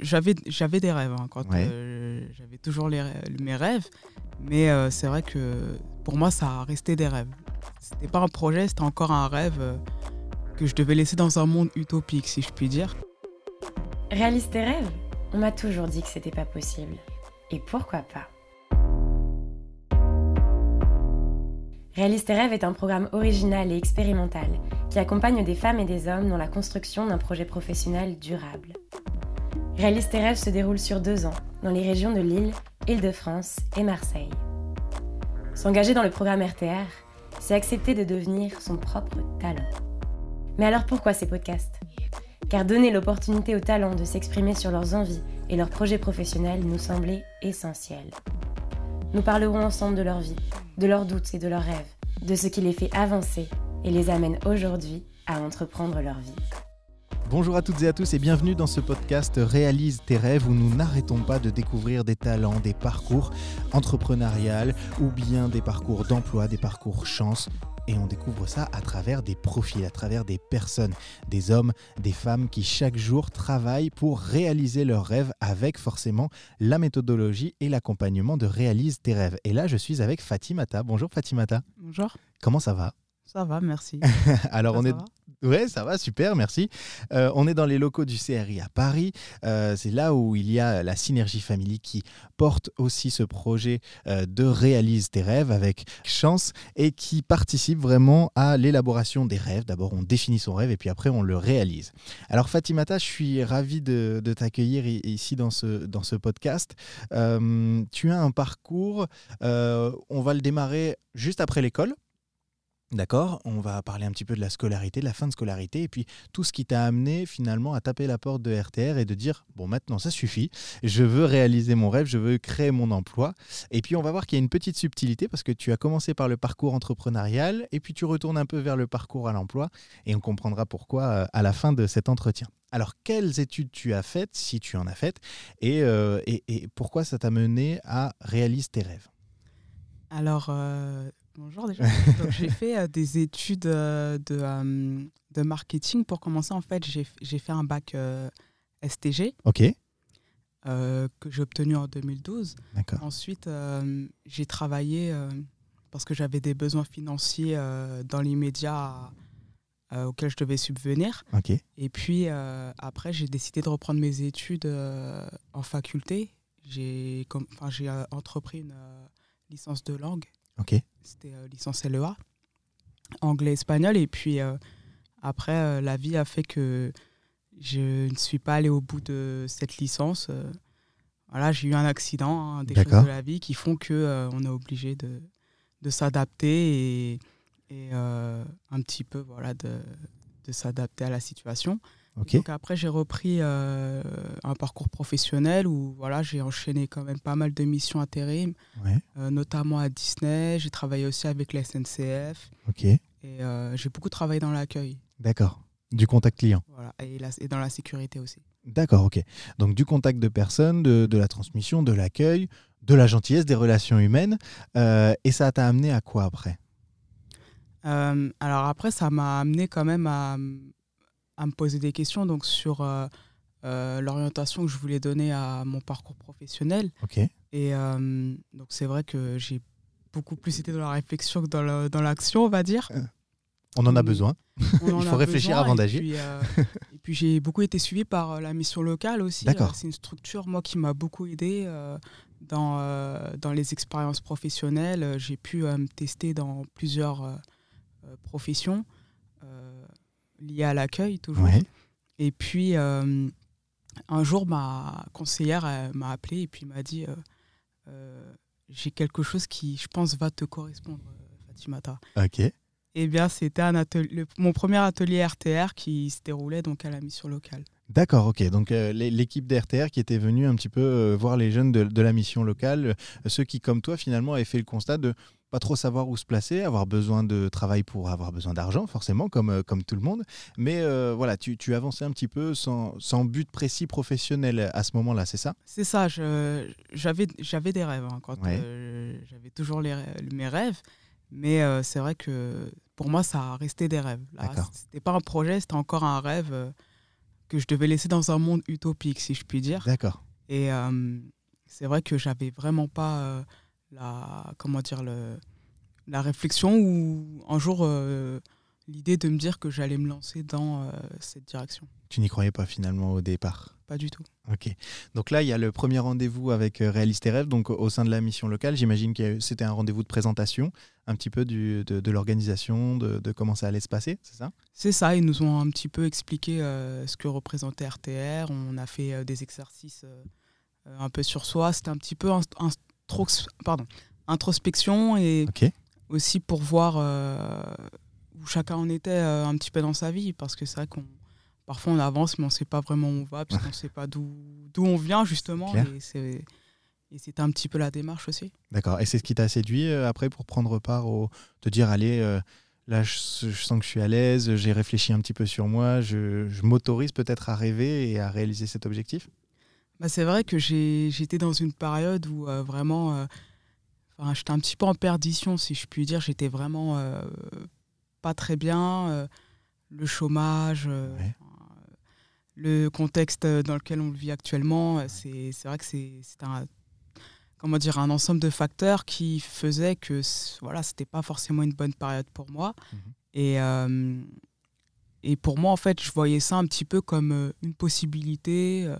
j'avais j'avais des rêves hein, quand j'avais toujours les, mes rêves, mais c'est vrai que pour moi ça a resté des rêves. C'était pas un projet, c'était encore un rêve que je devais laisser dans un monde utopique, si je puis dire. Réalise tes rêves On m'a toujours dit que c'était pas possible. Et pourquoi pas? Réalise tes rêves est un programme original et expérimental qui accompagne des femmes et des hommes dans la construction d'un projet professionnel durable. Réalise tes rêves se déroule sur deux ans dans les régions de Lille, Île-de-France et Marseille. S'engager dans le programme RTR, c'est accepter de devenir son propre talent. Mais alors pourquoi ces podcasts? Car donner l'opportunité aux talents de s'exprimer sur leurs envies et leurs projets professionnels nous semblait essentiel. Nous parlerons ensemble de leur vie, de leurs doutes et de leurs rêves, de ce qui les fait avancer et les amène aujourd'hui à entreprendre leur vie. Bonjour à toutes et à tous et bienvenue dans ce podcast Réalise tes rêves où nous n'arrêtons pas de découvrir des talents, des parcours entrepreneuriaux ou bien des parcours d'emploi, des parcours chance et on découvre ça à travers des profils, à travers des personnes, des hommes, des femmes qui chaque jour travaillent pour réaliser leurs rêves avec forcément la méthodologie et l'accompagnement de Réalise tes rêves. Et là, je suis avec Fatimata. Bonjour Fatimata. Bonjour. Comment ça va? Ça va, merci. Alors, on est Ouais, ça va, super, merci. Euh, on est dans les locaux du CRI à Paris. Euh, c'est là où il y a la Synergie Family qui porte aussi ce projet euh, de Réalise tes rêves avec chance et qui participe vraiment à l'élaboration des rêves. D'abord, on définit son rêve et puis après, on le réalise. Alors, Fatimata, je suis ravi de, t'accueillir ici dans ce, dans ce podcast. tu as un parcours, on va le démarrer juste après l'école. D'accord On va parler un petit peu de la scolarité, de la fin de scolarité, et puis tout ce qui t'a amené finalement à taper la porte de RTR et de dire, bon maintenant ça suffit, je veux réaliser mon rêve, je veux créer mon emploi. Et puis on va voir qu'il y a une petite subtilité parce que tu as commencé par le parcours entrepreneurial, et puis tu retournes un peu vers le parcours à l'emploi, et on comprendra pourquoi euh, à la fin de cet entretien. Alors, quelles études tu as faites, si tu en as faites, et, euh, pourquoi ça t'a mené à réaliser tes rêves? Alors, euh, Bonjour déjà. j'ai fait euh, des études euh, de, euh, de, marketing. Pour commencer, en fait, j'ai fait un bac STG. Ok. que j'ai obtenu en 2012. D'accord. Ensuite, j'ai travaillé parce que j'avais des besoins financiers dans l'immédiat auxquels je devais subvenir. Et puis après, j'ai décidé de reprendre mes études en faculté. J'ai entrepris une licence de langue Ok. C'était euh, licence LEA, anglais-espagnol. Et puis euh, après, euh, la vie a fait que je ne suis pas allé au bout de cette licence. voilà, j'ai eu un accident, hein, des choses de la vie qui font que on est obligé de, de s'adapter et, et un petit peu voilà de, de s'adapter à la situation. Donc après, j'ai repris euh, un parcours professionnel où voilà, j'ai enchaîné quand même pas mal de missions intérim, euh, notamment à Disney. J'ai travaillé aussi avec la SNCF. Ok. Et euh, j'ai beaucoup travaillé dans l'accueil. D'accord. Du contact client. Voilà. Et, et dans la sécurité aussi. D'accord, ok. Donc du contact de personnes, de, de la transmission, de l'accueil, de la gentillesse, des relations humaines. et ça t'a amené à quoi après? Alors après, ça m'a amené quand même à à me poser des questions donc sur euh, euh, l'orientation que je voulais donner à mon parcours professionnel. Et euh, donc c'est vrai que j'ai beaucoup plus été dans la réflexion que dans l'action, on va dire. On en a besoin. Il faut réfléchir avant d'agir. Et puis, j'ai beaucoup été suivi par la mission locale aussi. c'est une structure, moi, qui m'a beaucoup aidé dans, dans les expériences professionnelles. J'ai pu me tester dans plusieurs professions lié à l'accueil toujours. Et puis, euh, un jour, ma conseillère m'a appelé et puis m'a dit euh, euh, J'ai quelque chose qui, je pense, va te correspondre, Fatimata. Ok. Eh bien, c'était un atelier, mon premier atelier RTR qui se déroulait donc à la mission locale. D'accord, ok. Donc l'équipe d'RTR qui était venue un petit peu voir les jeunes de, de la mission locale, ceux qui, comme toi, finalement, avaient fait le constat de pas trop savoir où se placer, avoir besoin de travail pour avoir besoin d'argent, forcément, comme, euh, comme tout le monde. Mais euh, voilà, tu, tu, avançais un petit peu sans, sans but précis professionnel à ce moment-là, c'est ça? C'est ça, j'avais des rêves hein, quand euh, j'avais toujours les, mes rêves. Mais c'est vrai que pour moi, ça a resté des rêves. C'était pas un projet, c'était encore un rêve que je devais laisser dans un monde utopique, si je puis dire. D'accord. Et c'est vrai que j'avais vraiment pas la, comment dire, le, la réflexion ou un jour euh, l'idée de me dire que j'allais me lancer dans cette direction. Tu n'y croyais pas finalement au départ? Pas du tout. Ok. Donc là, il y a le premier rendez-vous avec Réaliste et Rêve, donc au sein de la mission locale. J'imagine que c'était un rendez-vous de présentation, un petit peu du, de, de l'organisation, de, de, comment ça allait se passer, c'est ça? C'est ça. Ils nous ont un petit peu expliqué euh, ce que représentait RTR. On a fait euh, des exercices euh, un peu sur soi. C'était un petit peu un, un, pardon, introspection et okay. aussi pour voir où chacun en était un petit peu dans sa vie, parce que c'est vrai qu'on parfois on avance, mais on ne sait pas vraiment où on va, parce qu'on ne sait pas d'où on vient, justement. Et c'était un petit peu la démarche aussi. D'accord. Et c'est ce qui t'a séduit euh, après pour prendre part au. te dire, allez, euh, là, je, je, sens que je suis à l'aise, j'ai réfléchi un petit peu sur moi, je, je m'autorise peut-être à rêver et à réaliser cet objectif? Bah, C'est vrai que j'étais dans une période où euh, vraiment. Enfin, j'étais un petit peu en perdition, si je puis dire. J'étais vraiment pas très bien. le chômage. Ouais le contexte dans lequel on vit actuellement, c'est vrai que c'est un, comment dire, un ensemble de facteurs qui faisaient que voilà, ce n'était pas forcément une bonne période pour moi. Mmh. Et, euh, et pour moi, en fait, je voyais ça un petit peu comme euh, une possibilité, euh,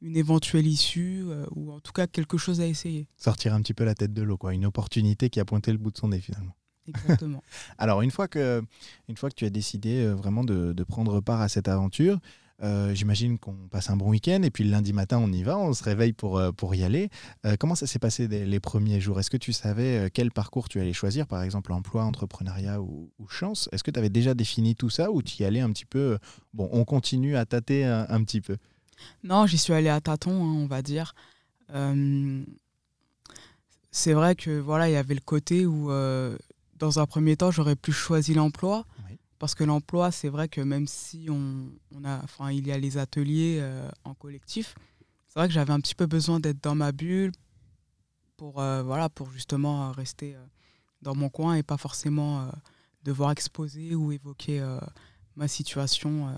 une éventuelle issue, euh, ou en tout cas quelque chose à essayer. Sortir un petit peu la tête de l'eau, quoi. Une opportunité qui a pointé le bout de son nez, finalement. Exactement. Alors, une fois, que, une fois que tu as décidé vraiment de, de prendre part à cette aventure, euh, J'imagine qu'on passe un bon week-end et puis le lundi matin, on y va, on se réveille pour, euh, pour y aller. Euh, comment ça s'est passé les, les premiers jours? Est-ce que tu savais quel parcours tu allais choisir, par exemple emploi, entrepreneuriat ou, ou chance? Est-ce que tu avais déjà défini tout ça ou tu y allais un petit peu Bon, on continue à tâter un, un petit peu? Non, j'y suis allé à tâtons, hein, on va dire. C'est vrai que voilà, il y avait le côté où, dans un premier temps, j'aurais plus choisi l'emploi. Oui. Parce que l'emploi, c'est vrai que même si on, on a, enfin, il y a les ateliers euh, en collectif, c'est vrai que j'avais un petit peu besoin d'être dans ma bulle pour, euh, voilà, pour justement rester euh, dans mon coin et pas forcément euh, devoir exposer ou évoquer euh, ma situation euh,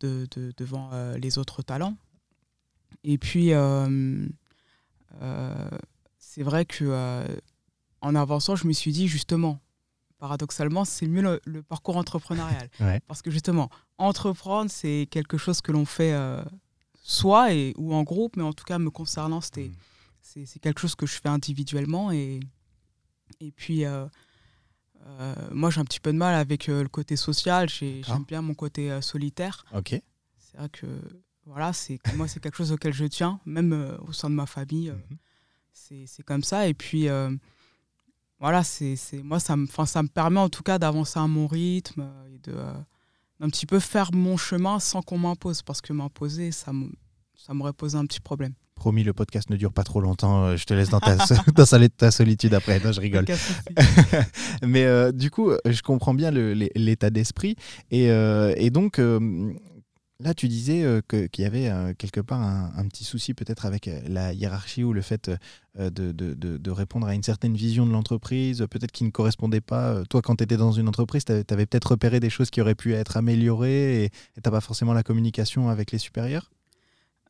de, de, devant les autres talents. Et puis, c'est vrai que en avançant, je me suis dit justement, paradoxalement, c'est mieux le, le, parcours entrepreneurial. Ouais. Parce que justement, entreprendre, c'est quelque chose que l'on fait euh, soi et, ou en groupe, mais en tout cas, me concernant, c'était, mmh. c'est quelque chose que je fais individuellement. Et, et puis, euh, euh, moi, j'ai un petit peu de mal avec le côté social. J'aime bien mon côté solitaire. Ok. C'est vrai que voilà, c'est moi, c'est quelque chose auquel je tiens, même au sein de ma famille. Mmh. C'est comme ça. Et puis voilà, c'est moi, ça me, ça me permet en tout cas d'avancer à mon rythme et de euh, d'un petit peu faire mon chemin sans qu'on m'impose, parce que m'imposer, ça me, ça m'aurait posé un petit problème. Promis, le podcast ne dure pas trop longtemps. Je te laisse dans ta, dans ta solitude après. Non, je rigole. Mais euh, du coup, je comprends bien l'état d'esprit. Et, euh, et, donc, euh, Là, tu disais euh, qu'il qu y avait euh, quelque part un, un petit souci peut-être avec euh, la hiérarchie ou le fait euh, de, de, de, de, répondre à une certaine vision de l'entreprise, peut-être qui ne correspondait pas. Toi, quand tu étais dans une entreprise, tu avais, avais peut-être repéré des choses qui auraient pu être améliorées et tu n'as pas forcément la communication avec les supérieurs?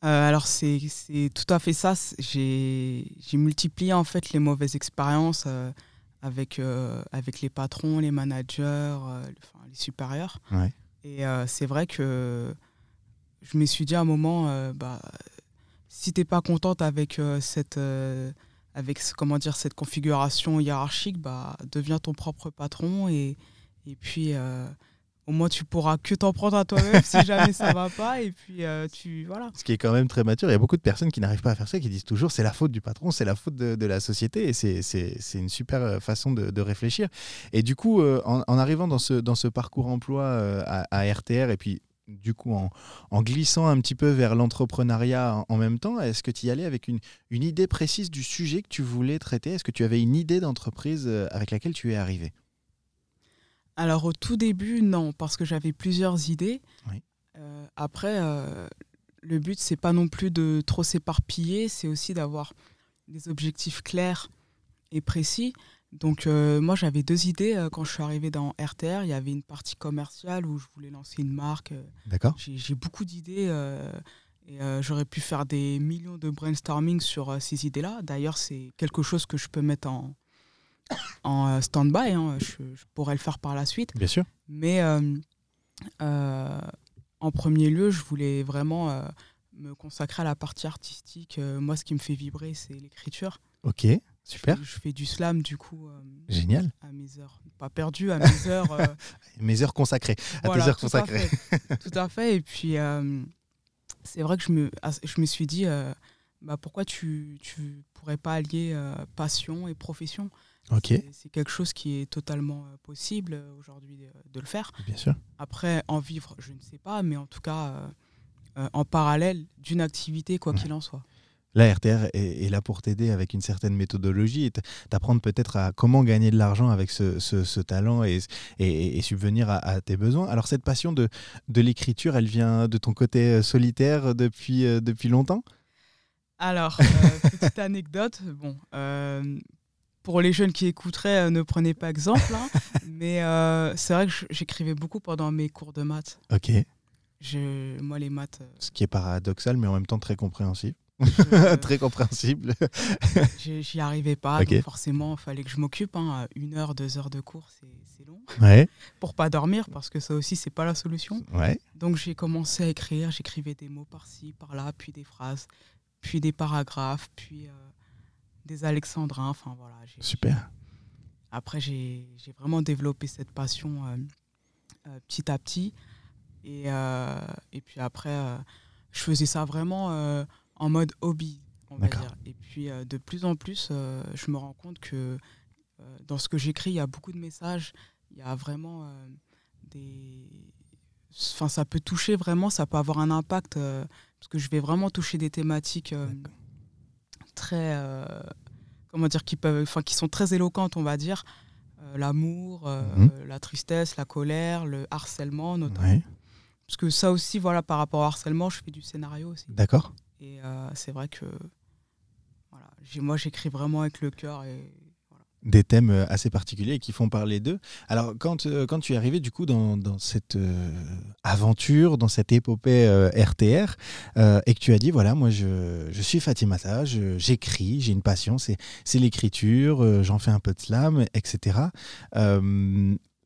Euh, alors c'est tout à fait ça. J'ai multiplié en fait les mauvaises expériences euh, avec, euh, avec les patrons, les managers, enfin, les supérieurs. Ouais. Et c'est vrai que je me suis dit à un moment, bah, si tu n'es pas contente avec, cette, avec comment dire, cette configuration hiérarchique, bah, deviens ton propre patron et, et puis au moins tu pourras que t'en prendre à toi-même si jamais ça va pas et puis tu voilà. Ce qui est quand même très mature. Il y a beaucoup de personnes qui n'arrivent pas à faire ça, qui disent toujours c'est la faute du patron, c'est la faute de, la société et c'est une super façon de, réfléchir. Et du coup, en, en, arrivant dans ce, dans ce parcours emploi à, RTR et puis du coup, en, en, glissant un petit peu vers l'entrepreneuriat en, en, même temps, est-ce que tu y allais avec une, une, idée précise du sujet que tu voulais traiter? Est-ce que tu avais une idée d'entreprise avec laquelle tu es arrivé? Alors, au tout début, non, parce que j'avais plusieurs idées. Oui. Euh, après, euh, le but, c'est pas non plus de trop s'éparpiller, c'est aussi d'avoir des objectifs clairs et précis. Donc moi j'avais deux idées quand je suis arrivé dans RTR. Il y avait une partie commerciale où je voulais lancer une marque. D'accord. J'ai beaucoup d'idées et j'aurais pu faire des millions de brainstorming sur ces idées-là. D'ailleurs c'est quelque chose que je peux mettre en, en stand-by. Hein. Je, je, pourrais le faire par la suite. Bien sûr. Mais en premier lieu, je voulais vraiment me consacrer à la partie artistique. Euh, moi, ce qui me fait vibrer, c'est l'écriture. Ok, super. Je, fais du slam, du coup. Euh, Génial. À mes heures. Pas perdu, à mes heures. Euh, mes heures consacrées. À tes heures consacrées. tout à fait. Et puis, c'est vrai que je me, je me suis dit, bah, pourquoi tu ne pourrais pas allier passion et profession? C'est quelque chose qui est totalement possible aujourd'hui de le faire. Bien sûr. Après, en vivre, je ne sais pas, mais en tout cas euh, en parallèle d'une activité, quoi qu'il en soit. La RTR est, là pour t'aider avec une certaine méthodologie et t'apprendre peut-être à comment gagner de l'argent avec ce, talent et, et, subvenir à, tes besoins. Alors cette passion de, de l'écriture, elle vient de ton côté euh, solitaire depuis, euh, depuis longtemps? Alors, petite anecdote, bon, pour les jeunes qui écouteraient, ne prenez pas exemple, hein, mais c'est vrai que j'écrivais beaucoup pendant mes cours de maths. Ok. Je, moi, les maths. Euh, Ce qui est paradoxal, mais en même temps très compréhensible. très compréhensible. J'y arrivais pas, donc forcément, il fallait que je m'occupe. Hein. Une heure, deux heures de cours, c'est long. Ouais. Pour pas dormir, parce que ça aussi, c'est pas la solution. Ouais. Donc j'ai commencé à écrire, j'écrivais des mots par-ci, par-là, puis des phrases, puis des paragraphes, puis euh, des alexandrins. Enfin voilà. Super. Après, j'ai vraiment développé cette passion euh, petit à petit. Et, euh, et puis après, euh, je faisais ça vraiment euh, en mode hobby, on va dire. Et puis de plus en plus, je me rends compte que dans ce que j'écris, il y a beaucoup de messages. Il y a vraiment des. Enfin, ça peut toucher vraiment, ça peut avoir un impact, parce que je vais vraiment toucher des thématiques très. comment dire, qui, peuvent, enfin, qui sont très éloquentes, on va dire. L'amour, mhm. la tristesse, la colère, le harcèlement notamment. Parce que ça aussi, voilà, par rapport au harcèlement, je fais du scénario aussi. D'accord. Et euh, c'est vrai que voilà, moi, j'écris vraiment avec le cœur. Et, Des thèmes euh, assez particuliers qui font parler d'eux. Alors, quand, euh, quand tu es arrivé du coup dans, cette aventure, dans cette épopée RTR, et que tu as dit, voilà, moi je, je suis Fatimata, j'écris, j'ai une passion, c'est l'écriture, j'en fais un peu de slam, etc.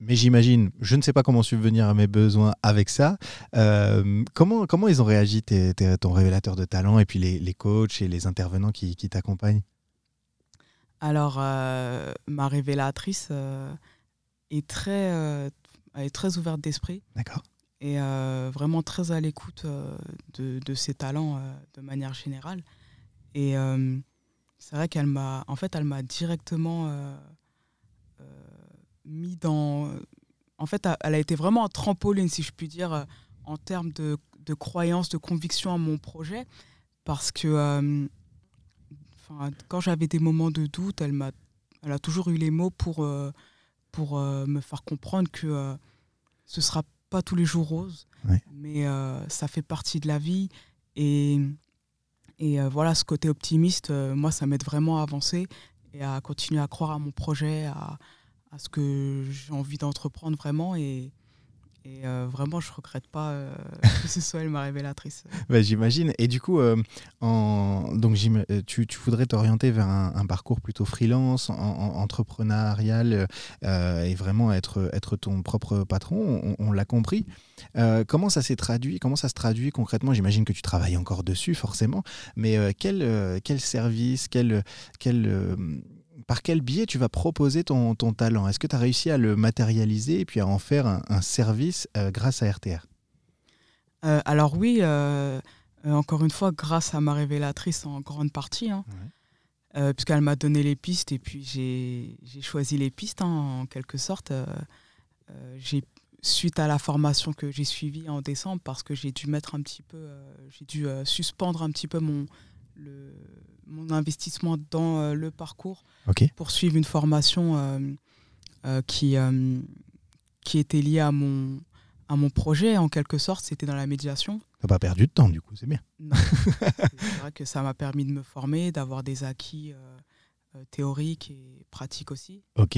Mais j'imagine, je ne sais pas comment subvenir à mes besoins avec ça. Euh, comment, comment ils ont réagi, ton révélateur de talent, et puis les, les coachs et les intervenants qui, qui t'accompagnent? Alors, euh, ma révélatrice euh, est, très, est très ouverte d'esprit. D'accord. Et vraiment très à l'écoute de, de, ses talents de manière générale. Et c'est vrai qu'elle m'a, en fait, elle m'a directement mis dans. En fait, elle a été vraiment un trampoline, si je puis dire, euh, en termes de, de croyance, de conviction à mon projet. Parce que euh, quand j'avais des moments de doute, elle, m'a, elle a toujours eu les mots pour, euh, pour me faire comprendre que ce ne sera pas tous les jours rose, mais ça fait partie de la vie. Et, et voilà, ce côté optimiste, moi, ça m'aide vraiment à avancer et à continuer à croire à mon projet, à, à ce que j'ai envie d'entreprendre vraiment. Et, et euh, vraiment, je regrette pas euh, que ce soit elle ma révélatrice. Bah, j'imagine. Et du coup, euh, en... donc, tu, tu, voudrais t'orienter vers un, parcours plutôt freelance, en, entrepreneurial, et vraiment être, être ton propre patron. On, l'a compris. comment ça s'est traduit Comment ça se traduit concrètement? J'imagine que tu travailles encore dessus, forcément. Mais quel, quel service, quel, quel par quel biais tu vas proposer ton, talent? Est-ce que tu as réussi à le matérialiser et puis à en faire un, service euh, grâce à RTR euh, Alors oui, euh, encore une fois, grâce à ma révélatrice en grande partie, hein, puisqu'elle m'a donné les pistes et puis j'ai choisi les pistes hein, en quelque sorte. suite à la formation que j'ai suivie en décembre, parce que j'ai dû mettre un petit peu, j'ai dû suspendre un petit peu mon, le, mon investissement dans euh, le parcours pour suivre une formation euh, euh, qui, qui était liée à mon, à mon projet, en quelque sorte. C'était dans la médiation. Tu n'as pas perdu de temps, du coup, c'est bien. c'est vrai que ça m'a permis de me former, d'avoir des acquis théorique et pratique aussi. Ok.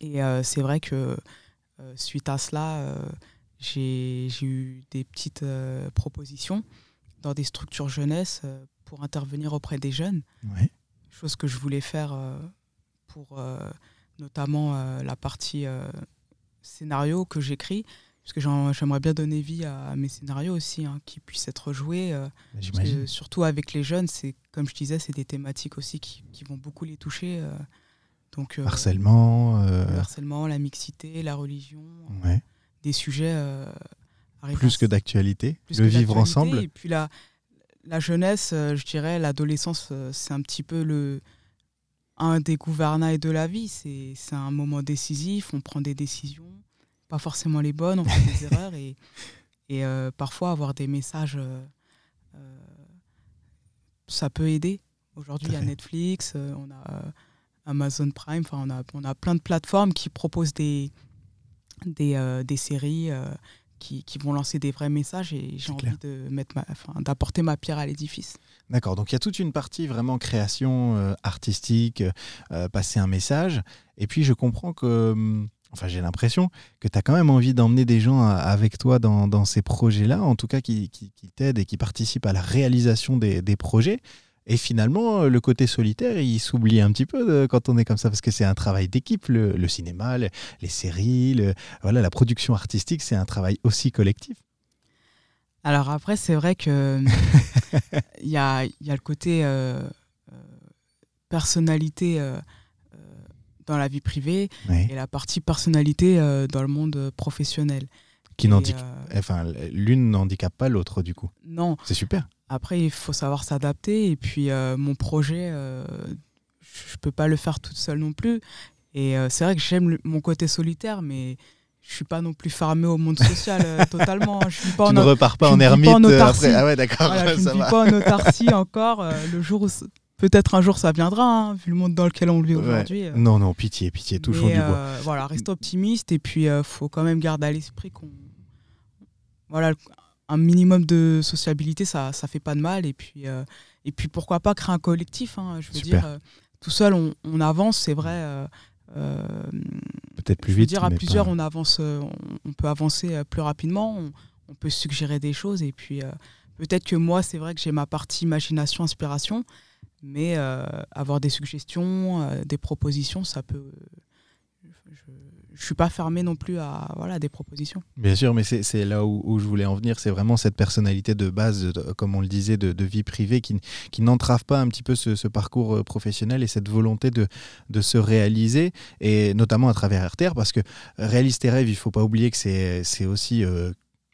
Et c'est vrai que suite à cela, j'ai eu des petites propositions dans des structures jeunesse pour intervenir auprès des jeunes. Chose que je voulais faire pour notamment la partie scénario que j'écris parce que j'aimerais bien donner vie à, mes scénarios aussi, hein, qui puissent être joués. Euh, surtout avec les jeunes, c'est comme je disais, c'est des thématiques aussi qui, vont beaucoup les toucher. Euh, donc, euh, harcèlement, le harcèlement, la mixité, la religion, des sujets plus que d'actualité, le vivre ensemble. Et puis la, la jeunesse, je dirais, l'adolescence, c'est un petit peu le un des gouvernails de la vie. C'est un moment décisif, on prend des décisions pas forcément les bonnes, on fait des erreurs et, et euh, parfois avoir des messages, euh, euh, ça peut aider. Aujourd'hui, il y a Netflix, on a Amazon Prime, enfin on a, on a plein de plateformes qui proposent des, des, des séries qui, qui, vont lancer des vrais messages et j'ai envie de mettre d'apporter ma pierre à l'édifice. D'accord, donc il y a toute une partie vraiment création artistique, passer un message. Et puis je comprends que hum, enfin j'ai l'impression que tu as quand même envie d'emmener des gens avec toi dans, ces projets-là, en tout cas qui, t'aident et qui participent à la réalisation des, projets. Et finalement, le côté solitaire, il s'oublie un petit peu quand on est comme ça, parce que c'est un travail d'équipe, le, cinéma, les séries, voilà, la production artistique, c'est un travail aussi collectif. Alors après, c'est vrai que il y a, y, a, le côté euh, euh, personnalité. Euh, dans la vie privée et la partie personnalité euh, dans le monde euh, professionnel. Qui euh, enfin, l'une n'handicape pas l'autre du coup. Non. C'est super. Après, il faut savoir s'adapter et puis mon projet, je peux pas le faire toute seule non plus. Et c'est vrai que j'aime mon côté solitaire, mais je suis pas non plus fermé au monde social totalement. Je suis pas tu ne repars pas en ermite après. Ah ouais, d'accord. je ne vis pas en autarcie encore. le jour où Peut-être un jour ça viendra, hein, vu le monde dans lequel on vit aujourd'hui. Euh. Non, non, pitié, pitié, touchons du bois. Euh, voilà, reste optimiste et puis il euh, faut quand même garder à l'esprit qu'on. Voilà, un minimum de sociabilité, ça ça fait pas de mal. Et puis, et puis pourquoi pas créer un collectif hein, Je veux dire, tout seul, on, avance, c'est vrai. Peut-être plus je veux dire, à plusieurs, on, avance, on, peut avancer plus rapidement, on, on, peut suggérer des choses. Et puis peut-être que moi, c'est vrai que j'ai ma partie imagination, inspiration. Mais euh, avoir des suggestions, euh, des propositions, ça peut. Je ne suis pas fermé non plus à voilà, des propositions. Bien sûr, mais c'est là où, je voulais en venir. C'est vraiment cette personnalité de base, comme on le disait, de, vie privée qui, qui n'entrave pas un petit peu ce, parcours euh, professionnel et cette volonté de, de se réaliser, et notamment à travers RTR, parce que réaliser tes rêves, il ne faut pas oublier que c'est aussi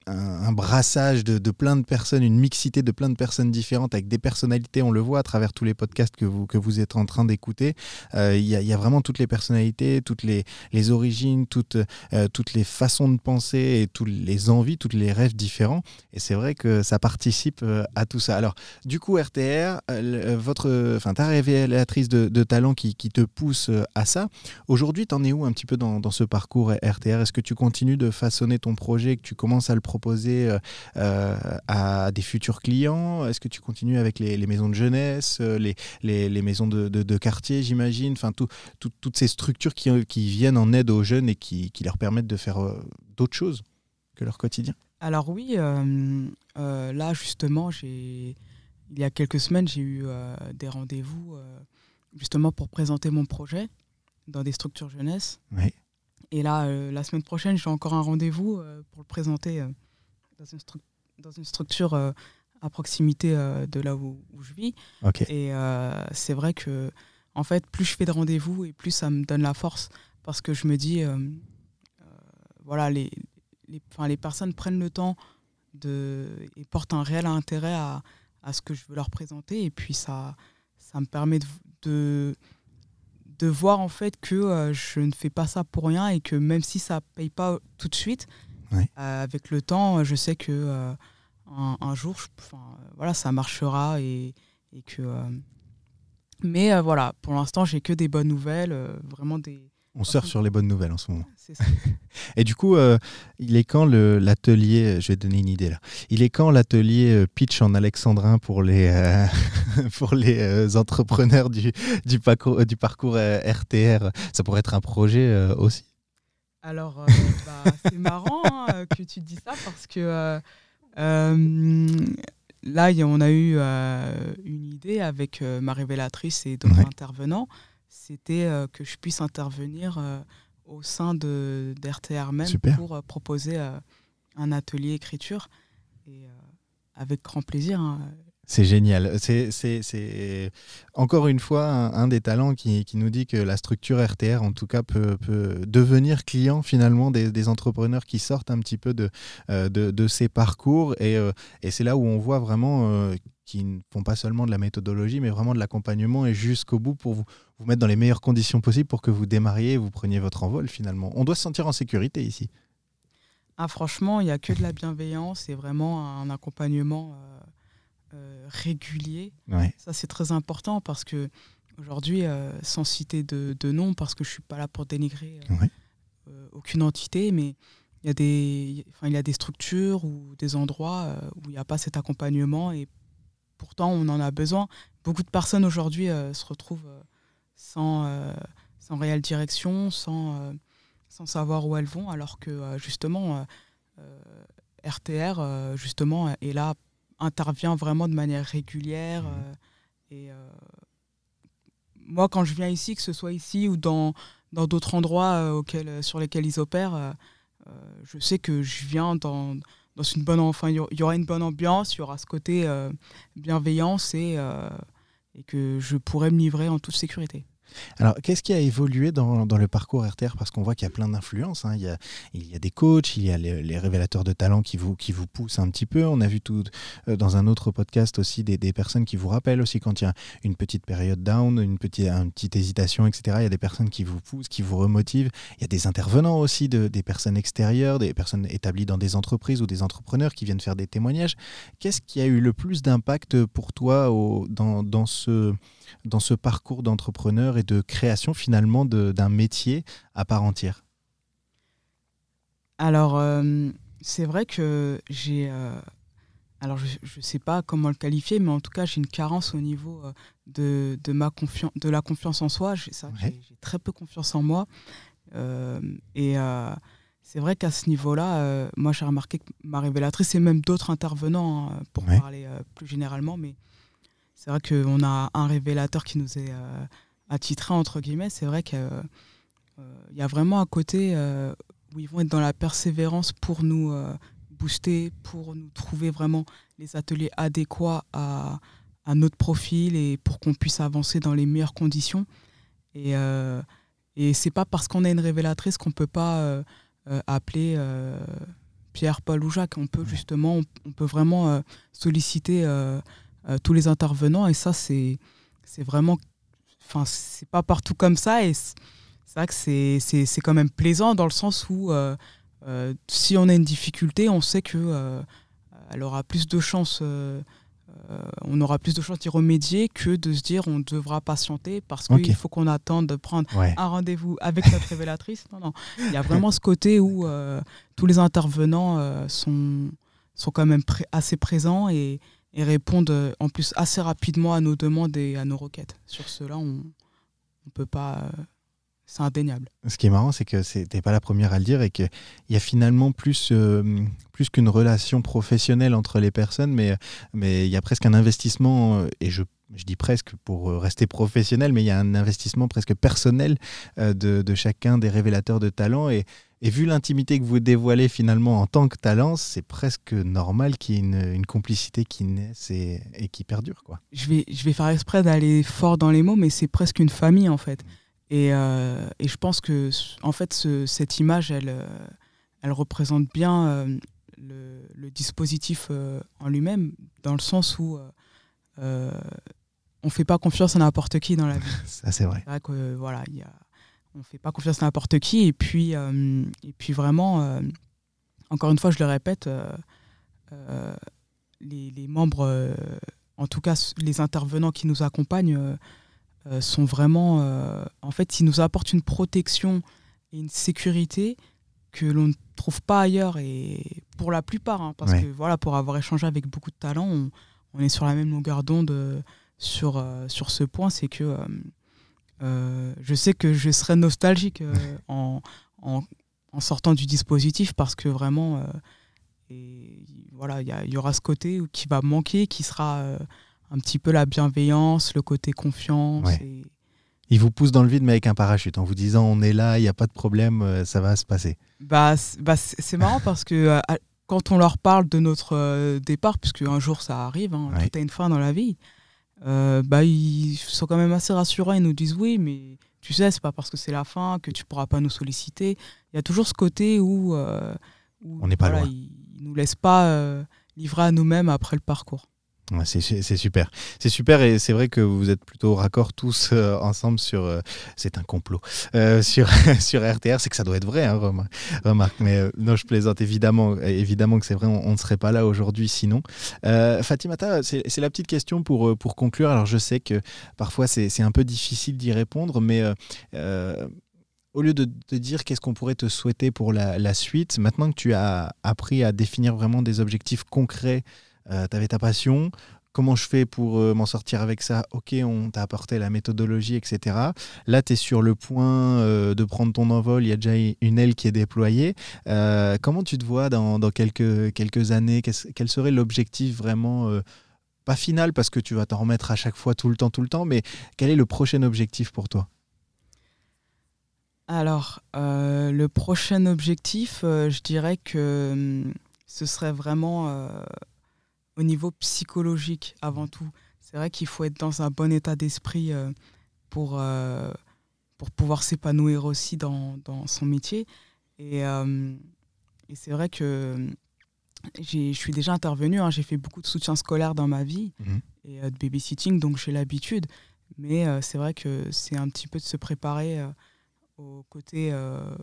un, brassage de, plein de personnes, une mixité de plein de personnes différentes avec des personnalités. On le voit à travers tous les podcasts que vous, que vous êtes en train d'écouter. Euh, il y, a vraiment toutes les personnalités, toutes les, les origines, toutes, euh, toutes les façons de penser et toutes les envies, tous les rêves différents. Et c'est vrai que ça participe euh, à tout ça. Alors, du coup, RTR, votre, enfin, ta révélatrice de, de talent qui, qui, te pousse à ça. Aujourd'hui, tu en es où un petit peu dans, dans ce parcours RTR Est-ce que tu continues de façonner ton projet, que tu commences à le proposer euh, euh, à des futurs clients? Est-ce que tu continues avec les, maisons de jeunesse, euh, les, les, maisons de, de, quartier, j'imagine? Enfin, tout, toutes ces structures qui, qui, viennent en aide aux jeunes et qui, qui leur permettent de faire d'autres choses que leur quotidien? Alors oui, là justement, il y a quelques semaines, j'ai eu des rendez-vous justement pour présenter mon projet dans des structures jeunesse. Oui. Et là, la semaine prochaine, j'ai encore un rendez-vous pour le présenter dans une, dans une structure euh, à proximité euh, de là où, je vis. Et euh, c'est vrai que, en fait, plus je fais de rendez-vous et plus ça me donne la force parce que je me dis, voilà, les, les, les personnes prennent le temps de, et portent un réel intérêt à, à ce que je veux leur présenter. Et puis, ça, ça me permet de, de, de voir en fait que je ne fais pas ça pour rien et que même si ça paye pas tout de suite, euh, avec le temps, je sais que euh, un, jour, voilà, ça marchera et, que. Euh, mais voilà, pour l'instant, j'ai que des bonnes nouvelles, vraiment des, On sort sur les bonnes nouvelles en ce moment. Ça. Et du coup, euh, il est quand l'atelier, je vais te donner une idée là, il est quand l'atelier euh, pitch en alexandrin pour les, euh, pour les euh, entrepreneurs du, du parcours, du parcours euh, RTR Ça pourrait être un projet euh, aussi. Alors, euh, bah, c'est marrant hein, que tu dis ça parce que euh, euh, là, on a eu euh, une idée avec euh, ma révélatrice et d'autres Ouais. intervenants. C'était euh, que je puisse intervenir euh, au sein de d'RTR même Super. pour euh, proposer euh, un atelier écriture. Et euh, avec grand plaisir. hein. C'est génial. C'est- encore une fois un, des talents qui, nous dit que la structure RTR, en tout cas, peut, devenir client finalement des, entrepreneurs qui sortent un petit peu de, euh, de, ces parcours. Et, euh, et c'est là où on voit vraiment euh, qu'ils ne font pas seulement de la méthodologie, mais vraiment de l'accompagnement et jusqu'au bout pour vous, vous mettre dans les meilleures conditions possibles pour que vous démarriez et vous preniez votre envol finalement. On doit se sentir en sécurité ici. Ah, franchement, il n'y a que de la bienveillance et vraiment un accompagnement euh, régulier. Ouais. Ça, c'est très important parce que aujourd'hui, euh, sans citer de, de nom, parce que je suis pas là pour dénigrer euh, Ouais. aucune entité, mais il y, a des- enfin, il y a des structures ou des endroits où il n'y a pas cet accompagnement et pourtant on en a besoin. Beaucoup de personnes aujourd'hui se retrouvent sans, sans réelle direction, sans, sans savoir où elles vont, alors que justement, RTR, justement, est là, intervient vraiment de manière régulière. Mhm. euh, et euh, moi, quand je viens ici, que ce soit ici ou dans dans d'autres endroits euh, auxquels, sur lesquels ils opèrent, je sais que je viens dans, dans une bonne, enfin, il y aura- une bonne ambiance, il y aura ce côté euh, bienveillance et, euh, et que je pourrais me livrer en toute sécurité. Alors, qu'est-ce qui a évolué dans, le parcours RTR Parce qu'on voit qu'il y a plein d'influences. hein. Il, y a, des coachs, il y a les, révélateurs de talent qui vous, qui vous poussent un petit peu. On a vu tout euh, dans un autre podcast aussi des, personnes qui vous rappellent aussi quand il y a une petite période down, une petite, hésitation, etc. Il y a des personnes qui vous poussent, qui vous remotivent. Il y a des intervenants aussi, de, des personnes extérieures, des personnes établies dans des entreprises ou des entrepreneurs qui viennent faire des témoignages. Qu'est-ce qui a eu le plus d'impact pour toi dans ce dans ce parcours d'entrepreneur et de création finalement d'un métier à part entière Alors, euh, c'est vrai que j'ai. euh, alors, je ne sais pas comment le qualifier, mais en tout cas, j'ai une carence au niveau euh, de, de, ma confiance, de la confiance en soi. J'ai Ouais. très peu confiance en moi. Euh, et c'est vrai qu'à ce niveau-là, euh, moi, j'ai remarqué que ma révélatrice et même d'autres intervenants, hein, pour Ouais. parler euh, plus généralement, mais c'est vrai qu'on a un révélateur qui nous est euh, attitré, entre guillemets. C'est vrai qu'il y a vraiment un côté euh, où ils vont être dans la persévérance pour nous euh, booster, pour nous trouver vraiment les ateliers adéquats à, à notre profil et pour qu'on puisse avancer dans les meilleures conditions. Et, euh, et c'est pas parce qu'on est une révélatrice qu'on peut pas euh, euh, appeler euh, Pierre, Paul ou Jacques. On peut justement, on, on peut vraiment euh, solliciter euh, euh, tous les intervenants et ça c'est c'est vraiment, enfin c'est pas partout comme ça et c'est vrai que c'est- c'est c'est quand même plaisant dans le sens où euh, euh, si on a une difficulté, on sait que euh, elle aura plus de chances, euh, euh, on aura plus de chances d'y remédier que de se dire on devra patienter parce Ok. qu'il faut qu'on attende de prendre Ouais. un rendez-vous avec notre révélatrice. Non, non. Il y a vraiment ce côté où euh, tous les intervenants euh, sont, sont quand même assez présents et, et répondent euh, en plus assez rapidement à nos demandes et à nos requêtes. Sur cela, on ne peut pas. euh, c'est indéniable. Ce qui est marrant, c'est que c'était pas la première à le dire et qu'il y a finalement plus, euh, plus qu'une relation professionnelle entre les personnes, mais il y a presque un investissement, et je, je dis presque pour euh, rester professionnel, mais il y a un investissement presque personnel euh, de, de chacun des révélateurs de talent. Et, et vu l'intimité que vous dévoilez finalement en tant que talent, c'est presque normal qu'il y ait une, une complicité qui naisse et, et qui perdure. Quoi. Je vais, je vais faire exprès d'aller fort dans les mots, mais c'est presque une famille en fait. Et, euh, et je pense que en fait, ce- cette image, elle, elle représente bien euh, le, le dispositif euh, en lui-même, dans le sens où euh, on fait pas confiance à n'importe qui dans la vie. Ça, c'est vrai. Vrai que euh, voilà, il y a, on fait pas confiance à n'importe qui. Et puis, euh, et puis vraiment, euh, encore une fois, je le répète, euh, les, les membres, en tout cas les intervenants qui nous accompagnent, sont vraiment. en fait, ils nous apportent une protection et une sécurité que l'on ne trouve pas ailleurs et pour la plupart hein, parce que voilà pour avoir échangé avec beaucoup de talents on, on est sur la même longueur d'onde sur, sur ce point c'est que je sais que je serai nostalgique en, en, en, sortant du dispositif parce que vraiment et voilà, il y, y, aura ce côté qui va manquer, qui sera euh, un petit peu la bienveillance, le côté confiance. Il vous pousse dans le vide, mais avec un parachute, en vous disant on est là, il n'y a pas de problème, euh, ça va se passer. Bah, bah c'est marrant parce que euh, quand on leur parle de notre départ, puisque un jour ça arrive, hein, tout a une fin dans la vie, bah, ils sont quand même assez rassurants. Ils nous disent oui, mais tu sais, c'est pas parce que c'est la fin que tu pourras pas nous solliciter. Il y a toujours ce côté où. on n'est pas loin nous laisse pas euh, livrer à nous-mêmes après le parcours. C'est super. C'est super et c'est vrai que vous êtes plutôt raccord tous euh, ensemble sur. Euh, c'est un complot. sur, sur RTR, c'est que ça doit être vrai, hein, remarque. Mais non, je plaisante évidemment. Évidemment que c'est vrai, on ne serait pas là aujourd'hui sinon. Fatimata, c'est la petite question pour, pour conclure. Alors je sais que parfois c'est un peu difficile d'y répondre, mais au lieu de te dire qu'est-ce qu'on pourrait te souhaiter pour la, suite, maintenant que tu as appris à définir vraiment des objectifs concrets, euh, tu avais ta passion, comment je fais pour euh, m'en sortir avec ça? Ok, on t'a apporté la méthodologie, etc. Là, tu es sur le point euh, de prendre ton envol, il y a déjà une aile qui est déployée. comment tu te vois dans, quelques, années? Quel serait l'objectif vraiment pas final parce que tu vas t'en remettre à chaque fois tout le temps, tout le temps, mais quel est le prochain objectif pour toi? Alors, euh, le prochain objectif, euh, je dirais que hum, ce serait vraiment euh, au niveau psychologique avant tout. C'est vrai qu'il faut être dans un bon état d'esprit pour, pour pouvoir s'épanouir aussi dans, dans, son métier. Et, et c'est vrai que je suis déjà intervenue, hein, j'ai fait beaucoup de soutien scolaire dans ma vie mmh. et de babysitting, donc j'ai l'habitude. Mais c'est vrai que c'est un petit peu de se préparer au côté euh,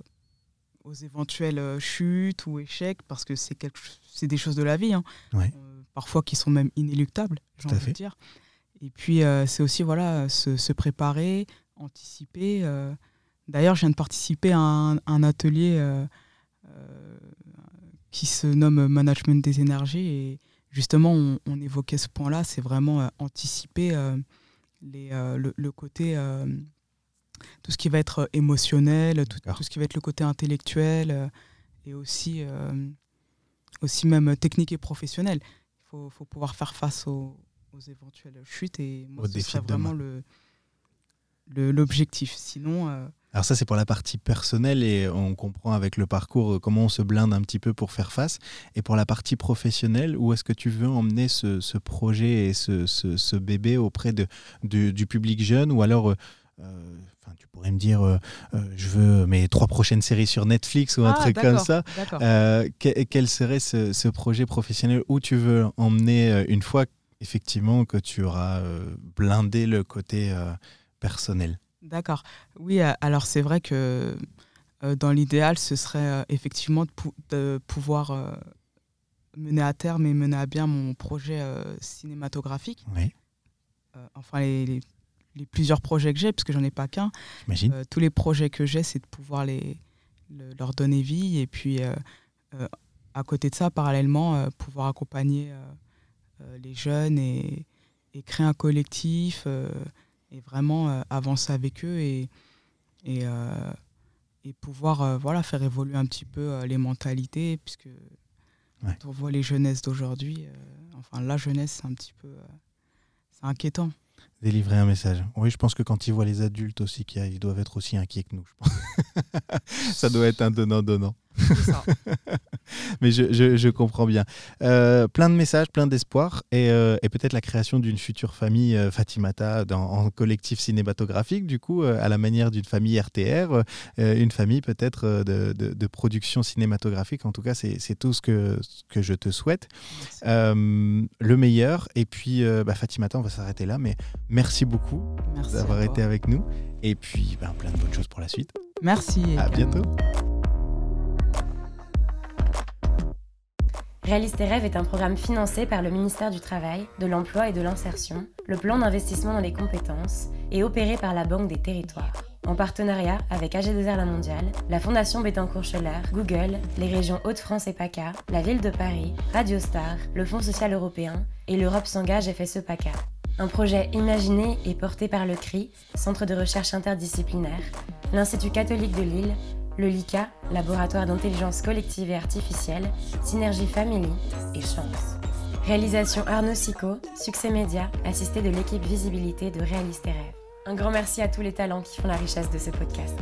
aux éventuelles euh, chutes ou échecs parce que c'est quelque des choses de la vie hein. euh, parfois qui sont même inéluctables j'ai envie de dire. Et puis c'est aussi voilà se, se, préparer anticiper d'ailleurs je viens de participer à un, atelier qui se nomme management des énergies et justement on, on évoquait ce point là c'est vraiment anticiper les, le, le, côté tout ce qui va être euh, émotionnel, tout, ce qui va être le côté intellectuel euh, et aussi, euh, aussi même technique et professionnel. Faut, faut pouvoir faire face aux, éventuelles chutes et moi, ce serait vraiment le l'objectif. Sinon. Alors ça c'est pour la partie personnelle et on comprend avec le parcours comment on se blinde un petit peu pour faire face. Et pour la partie professionnelle, où est-ce que tu veux emmener ce, ce projet et ce, ce, ce, bébé auprès de, du, du public jeune ou alors euh, enfin, tu pourrais me dire, euh, euh, je veux mes trois prochaines séries sur Netflix ou un ah, truc comme ça. quel serait ce, projet professionnel où tu veux emmener une fois effectivement que tu auras blindé le côté personnel? D'accord. Oui, alors c'est vrai que dans l'idéal, ce serait effectivement de, pouvoir mener à terme et mener à bien mon projet cinématographique. Oui. enfin, les, les plusieurs projets que j'ai, parce que j'en ai pas qu'un. Euh, tous les projets que j'ai, c'est de pouvoir les, leur donner vie et puis euh, euh, à côté de ça, parallèlement, pouvoir accompagner les jeunes et, et, créer un collectif et vraiment avancer avec eux et, et, et pouvoir voilà, faire évoluer un petit peu les mentalités, puisque on voit les jeunesses d'aujourd'hui, enfin la jeunesse, c'est un petit peu c'est inquiétant délivrer un message. Oui, je pense que quand ils voient les adultes aussi, ils doivent être aussi inquiets que nous. Je pense. ça doit être un donnant-donnant. Mais je, comprends bien. Euh, plein de messages, plein d'espoir euh, et, peut-être la création d'une future famille euh, Fatimata dans, en collectif cinématographique, du coup, à la manière d'une famille RTR, une famille peut-être de, production cinématographique. En tout cas, c'est tout ce que, que je te souhaite. le meilleur. Et puis, bah, Fatimata, on va s'arrêter là. Mais merci beaucoup d'avoir été avec nous. Et puis, ben, plein de bonnes choses pour la suite. Merci. À bientôt. Réaliste tes rêves est un programme financé par le ministère du Travail, de l'Emploi et de l'Insertion, le plan d'investissement dans les compétences et opéré par la Banque des Territoires. En partenariat avec AG2R La Mondiale, la Fondation Bettencourt-Scheller, Google, les régions Hauts-de-France et PACA, la Ville de Paris, Radio Star, le Fonds social européen et l'Europe s'engage FSE PACA. Un projet imaginé et porté par le CRI, Centre de recherche interdisciplinaire, l'Institut catholique de Lille, le LICA, Laboratoire d'intelligence collective et artificielle, Synergie Family et Chance. Réalisation Arnaud Sico, Succès Média, assisté de l'équipe Visibilité de Réaliste Rêve. Un grand merci à tous les talents qui font la richesse de ce podcast.